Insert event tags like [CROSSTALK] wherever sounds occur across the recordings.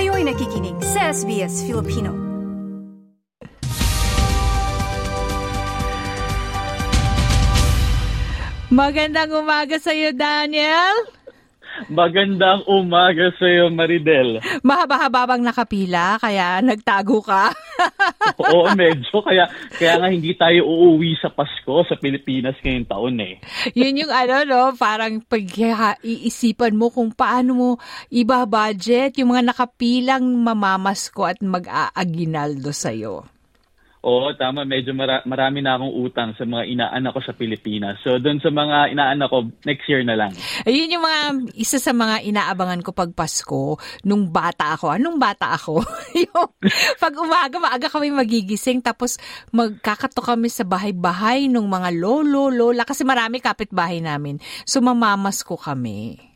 Kayo'y nakikinig sa SBS Filipino. Magandang umaga sa iyo, Daniel. Magandang umaga sa iyo, Maridel. Mahaba-haba bang nakapila, kaya nagtago ka? [LAUGHS] Oo, medyo. Kaya, kaya nga hindi tayo uuwi sa Pasko sa Pilipinas ngayong taon eh. Yun yung ano, no? Parang pag iisipan mo kung paano mo iba-budget yung mga nakapilang mamamasko at mag-aaginaldo sa'yo. Oo, tama. Medyo mara- marami na akong utang sa mga inaanak ko sa Pilipinas. So, doon sa mga inaanak ko, next year na lang. Ayun yung mga, isa sa mga inaabangan ko pag Pasko, nung bata ako. Anong bata ako? [LAUGHS] yung, pag umaga, maaga kami magigising, tapos magkakato kami sa bahay-bahay ng mga lolo, lola, kasi marami kapitbahay namin. So, mamamas ko kami.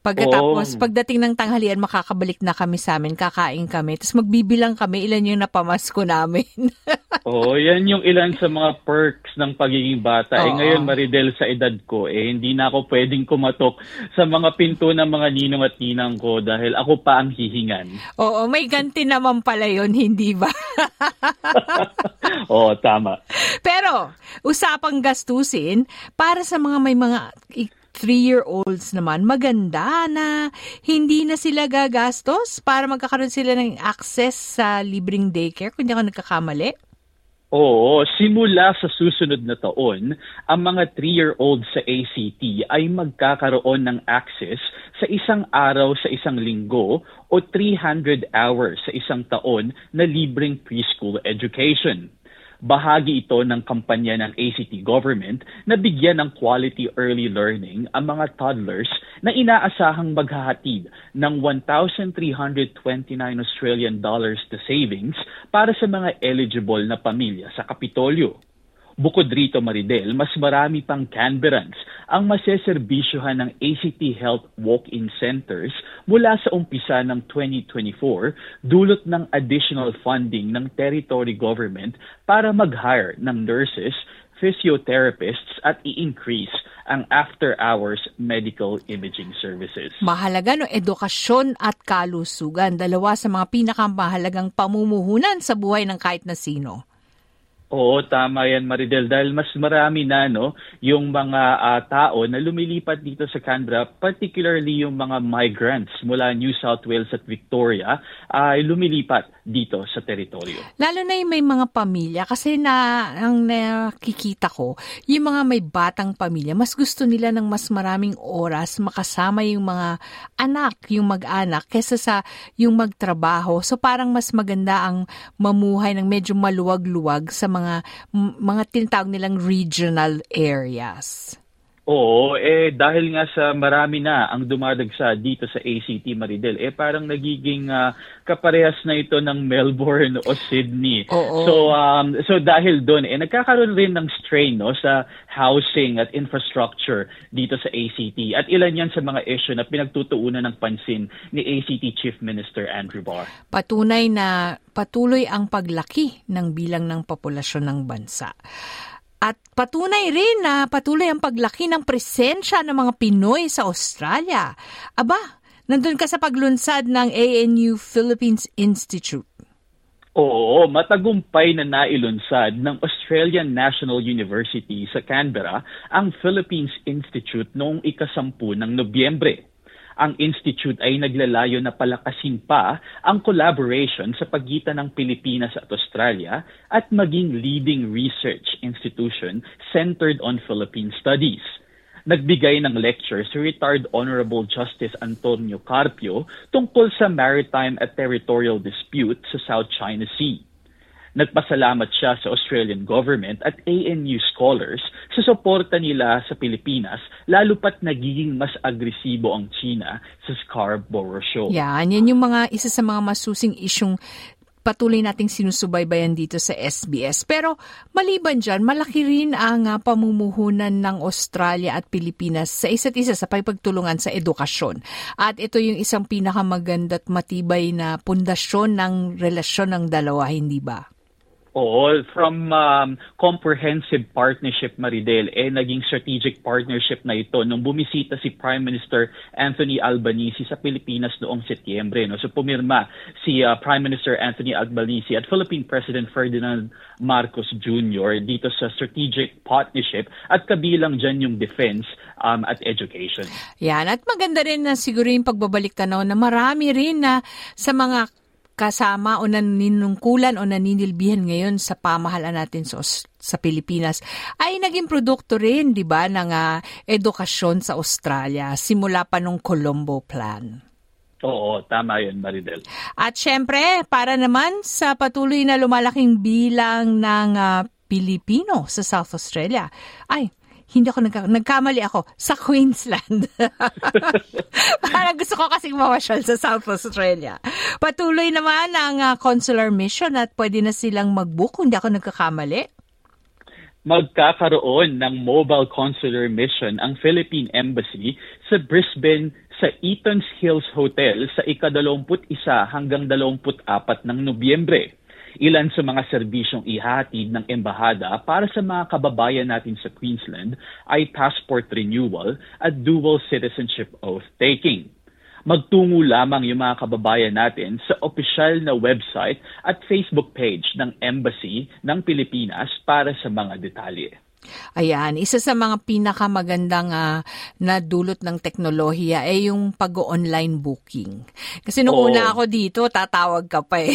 Pagkatapos, Oo. pagdating ng tanghalian, makakabalik na kami sa amin, kakain kami. Tapos magbibilang kami, ilan yung napamasko namin. [LAUGHS] Oo, yan yung ilan sa mga perks ng pagiging bata. Eh Oo. ngayon, Maridel, sa edad ko, eh hindi na ako pwedeng kumatok sa mga pinto ng mga ninong at ninang ko dahil ako pa ang hihingan. Oo, may ganti naman pala yun, hindi ba? [LAUGHS] Oo, tama. Pero, usapang gastusin, para sa mga may mga three-year-olds naman, maganda na hindi na sila gagastos para magkakaroon sila ng access sa libreng daycare, kung hindi ako nagkakamali. Oo, simula sa susunod na taon, ang mga 3-year-old sa ACT ay magkakaroon ng access sa isang araw sa isang linggo o 300 hours sa isang taon na libreng preschool education. Bahagi ito ng kampanya ng ACT government na bigyan ng quality early learning ang mga toddlers na inaasahang maghahatid ng 1,329 Australian dollars to savings para sa mga eligible na pamilya sa Kapitolyo. Bukod rito, Maridel, mas marami pang Canberrans ang maseserbisyohan ng ACT Health Walk-in Centers mula sa umpisa ng 2024 dulot ng additional funding ng territory government para mag-hire ng nurses, physiotherapists at i-increase ang after-hours medical imaging services. Mahalaga no edukasyon at kalusugan, dalawa sa mga pinakamahalagang pamumuhunan sa buhay ng kahit na sino. Oo, tama yan Maridel dahil mas marami na no yung mga ah, tao na lumilipat dito sa Canberra, particularly yung mga migrants mula New South Wales at Victoria ay lumilipat dito sa teritoryo. Lalo na yung may mga pamilya kasi na ang nakikita ko, yung mga may batang pamilya, mas gusto nila ng mas maraming oras makasama yung mga anak, yung mag-anak kesa sa yung magtrabaho. So parang mas maganda ang mamuhay ng medyo maluwag-luwag sa mga m- mga tinatawag nilang regional areas. Oo, eh dahil nga sa marami na ang dumadagsa dito sa ACT Maridel, eh parang nagiging ah, kaparehas na ito ng Melbourne o Sydney. Oo. So um so dahil doon eh nagkakaroon rin ng strain no sa housing at infrastructure dito sa ACT. At ilan 'yan sa mga issue na pinagtutuunan ng pansin ni ACT Chief Minister Andrew Barr. patunay na patuloy ang paglaki ng bilang ng populasyon ng bansa. At patunay rin na patuloy ang paglaki ng presensya ng mga Pinoy sa Australia. Aba, nandun ka sa paglunsad ng ANU Philippines Institute. Oo, matagumpay na nailunsad ng Australian National University sa Canberra ang Philippines Institute noong ikasampu ng Nobyembre. Ang institute ay naglalayo na palakasin pa ang collaboration sa pagitan ng Pilipinas at Australia at maging leading research institution centered on Philippine studies. Nagbigay ng lecture si retired Honorable Justice Antonio Carpio tungkol sa maritime at territorial dispute sa South China Sea. Nagpasalamat siya sa Australian government at ANU scholars sa suporta nila sa Pilipinas lalo pat nagiging mas agresibo ang China sa Scarborough Shoal. Yan, yan yung mga isa sa mga masusing isyong patuloy nating sinusubaybayan dito sa SBS. Pero maliban dyan, malaki rin ang ah, pamumuhunan ng Australia at Pilipinas sa isa't isa sa pagpagtulungan sa edukasyon. At ito yung isang pinakamaganda at matibay na pundasyon ng relasyon ng dalawa, hindi ba? Oo, from um, comprehensive partnership Maridel, eh naging strategic partnership na ito nung bumisita si Prime Minister Anthony Albanese sa Pilipinas noong Setyembre. No? So pumirma si uh, Prime Minister Anthony Albanese at Philippine President Ferdinand Marcos Jr. dito sa strategic partnership at kabilang dyan yung defense um, at education. Yan, at maganda rin na siguro yung pagbabalik tanaw na marami rin na sa mga kasama o naninungkulan o naninilbihan ngayon sa pamahalaan natin sa, sa Pilipinas ay naging produkto rin, di ba, ng uh, edukasyon sa Australia simula pa nung Colombo Plan. Oo, tama yun, Maridel. At syempre, para naman sa patuloy na lumalaking bilang ng uh, Pilipino sa South Australia, ay, hindi ako nagka, nagkamali ako sa Queensland. [LAUGHS] Parang gusto ko kasing mamasyal sa South Australia. Patuloy naman ang uh, consular mission at pwede na silang mag-book hindi ako nagkakamali. Magkakaroon ng mobile consular mission ang Philippine Embassy sa Brisbane sa Eaton's Hills Hotel sa ikadalawamput isa hanggang dalawamput apat ng Nobyembre ilan sa mga serbisyong ihatid ng embahada para sa mga kababayan natin sa Queensland ay passport renewal at dual citizenship oath taking. Magtungo lamang yung mga kababayan natin sa opisyal na website at Facebook page ng Embassy ng Pilipinas para sa mga detalye. Ayan, isa sa mga pinakamagandang uh, nadulot ng teknolohiya ay yung pag-online booking. Kasi nung Oo. una ako dito, tatawag ka pa eh.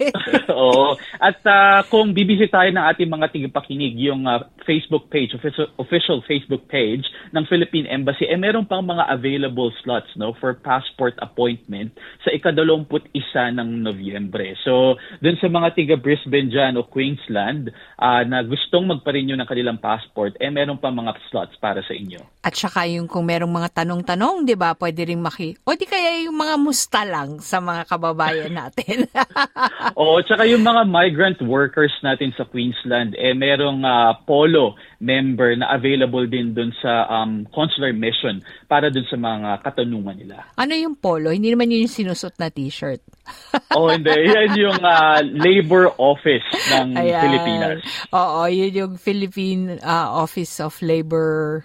[LAUGHS] Oo. At uh, kung bibisitahin ng ating mga tigapakinig yung uh, Facebook page, official, official Facebook page ng Philippine Embassy, eh meron pang mga available slots no for passport appointment sa ikadalawamput isa ng Nobyembre. So, dun sa mga tiga Brisbane dyan o Queensland uh, na gustong magpa-renew ng kanilang ng passport, eh meron pa mga slots para sa inyo. At saka yung kung merong mga tanong-tanong, di ba, pwede rin maki... O di kaya yung mga musta lang sa mga kababayan natin. [LAUGHS] Oo, tsaka yung mga migrant workers natin sa Queensland, eh merong uh, polo member na available din dun sa um, consular mission para dun sa mga katanungan nila. Ano yung polo? Hindi naman yun yung sinusot na t-shirt. [LAUGHS] oh, hindi. Yan yung uh, labor office ng Ayan. Pilipinas. Oo, yun yung Philippine uh, Office of Labor.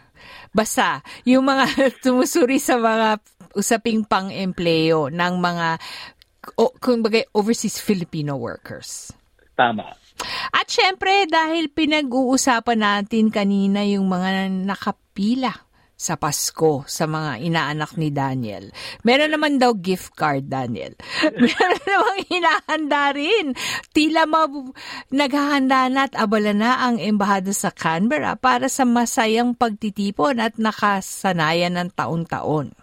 Basta, yung mga [LAUGHS] tumusuri sa mga usaping pang-empleo ng mga o, kumbaga, overseas Filipino workers. Tama. At syempre, dahil pinag-uusapan natin kanina yung mga nakapila sa Pasko sa mga inaanak ni Daniel. Meron naman daw gift card, Daniel. [LAUGHS] Meron namang hinahanda rin. Tila ma- naghahanda na at abala na ang embahada sa Canberra para sa masayang pagtitipon at nakasanayan ng taon-taon.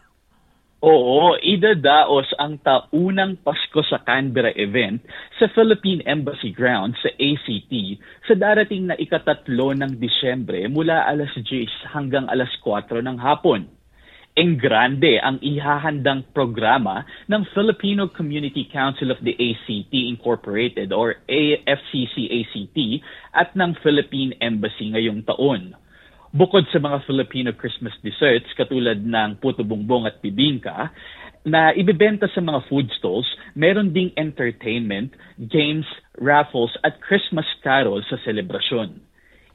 Oo, idadaos ang taunang Pasko sa Canberra event sa Philippine Embassy Grounds sa ACT sa darating na ikatatlo ng Disyembre mula alas 10 hanggang alas 4 ng hapon. Eng grande ang ihahandang programa ng Filipino Community Council of the ACT Incorporated or AFCC-ACT at ng Philippine Embassy ngayong taon. Bukod sa mga Filipino Christmas desserts katulad ng puto bongbong at bibingka, na ibibenta sa mga food stalls, meron ding entertainment, games, raffles at Christmas carols sa selebrasyon.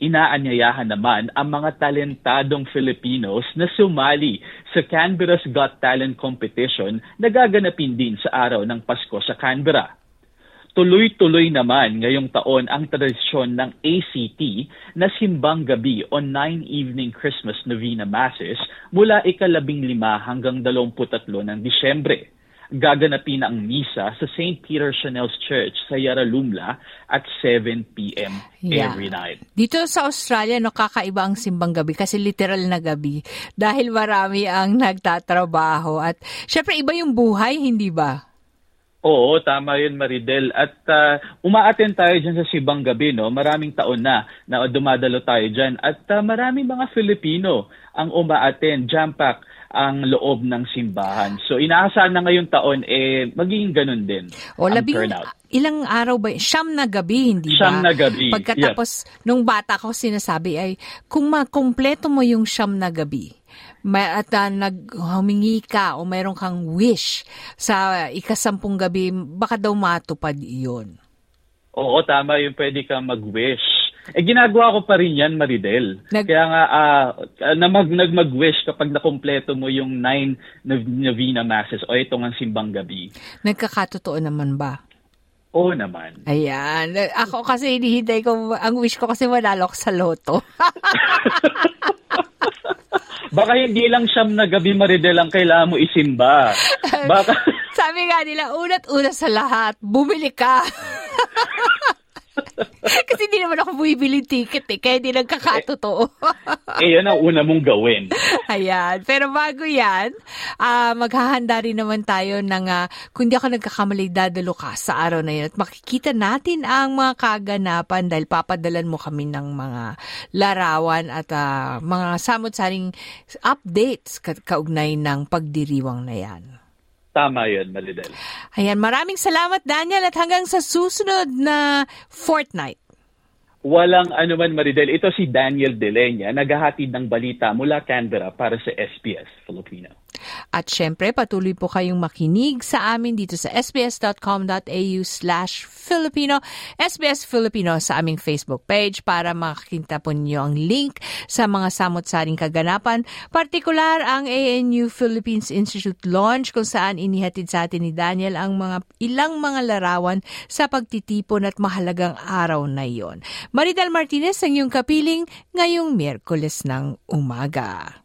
Inaanyayahan naman ang mga talentadong Filipinos na sumali sa Canberra's Got Talent Competition na gaganapin din sa araw ng Pasko sa Canberra. Tuloy-tuloy naman ngayong taon ang tradisyon ng ACT na simbang gabi o nine evening Christmas Novena Masses mula ikalabing lima hanggang dalawamput tatlo ng Disyembre. Gaganapin ang misa sa St. Peter Chanel's Church sa Yaralumla at 7 p.m. Yeah. every night. Dito sa Australia, no, kakaiba ang simbang gabi kasi literal na gabi [LAUGHS] dahil marami ang nagtatrabaho at syempre iba yung buhay, hindi ba? Oo, tama yun Maridel. At uh, umaaten tayo dyan sa Sibang Gabi, no? Maraming taon na na dumadalo tayo dyan. At uh, maraming mga Filipino ang umaaten, jam-pack ang loob ng simbahan. So inaasahan na ngayong taon, eh, magiging ganun din o, ang labing, turnout. Ilang araw ba? Siyam na gabi, hindi siyam ba? Siyam na gabi. Pagkatapos, yes. nung bata ko sinasabi ay, kung makumpleto mo yung siyam na gabi, may, at uh, naghumingi ka o mayroon kang wish sa ikasampung gabi, baka daw matupad iyon. Oo, tama yung pwede kang mag-wish. Eh, ginagawa ko pa rin yan, Maridel. Nag- Kaya nga, ah, na mag, nag-mag-wish kapag nakompleto mo yung nine Nov- Novena Masses o itong ang simbang gabi. Nagkakatotoo naman ba? Oo naman. Ayan. Ako kasi hinihintay ko, ang wish ko kasi manalo sa loto. [LAUGHS] Baka hindi lang siyam na gabi, Maridel, ang kailangan mo isimba. Baka... Sabi nga nila, unat-una sa lahat, bumili ka. [LAUGHS] [LAUGHS] kasi hindi naman ako bumibili ticket eh, kaya hindi nagkakatotoo. eh, yan ang una mong gawin. [LAUGHS] Ayan. Pero bago yan, ah, maghahanda rin naman tayo ng, ah, kung di ako nagkakamali, dadalo ka sa araw na yun. At makikita natin ang mga kaganapan dahil papadalan mo kami ng mga larawan at ah, mga samot-saring updates ka- kaugnay ng pagdiriwang na yan. Tama yun, Maridel. Ayan, maraming salamat Daniel at hanggang sa susunod na fortnight. Walang anuman, Maridel. Ito si Daniel Delenya, naghahatid ng balita mula Canberra para sa SBS Filipino. At syempre, patuloy po kayong makinig sa amin dito sa sbs.com.au slash Filipino, SBS Filipino sa aming Facebook page para makakita po niyo ang link sa mga samot-saring kaganapan, partikular ang ANU Philippines Institute launch kung saan inihatid sa atin ni Daniel ang mga ilang mga larawan sa pagtitipon at mahalagang araw na iyon. Maridal Martinez ang iyong kapiling ngayong Miyerkules ng umaga.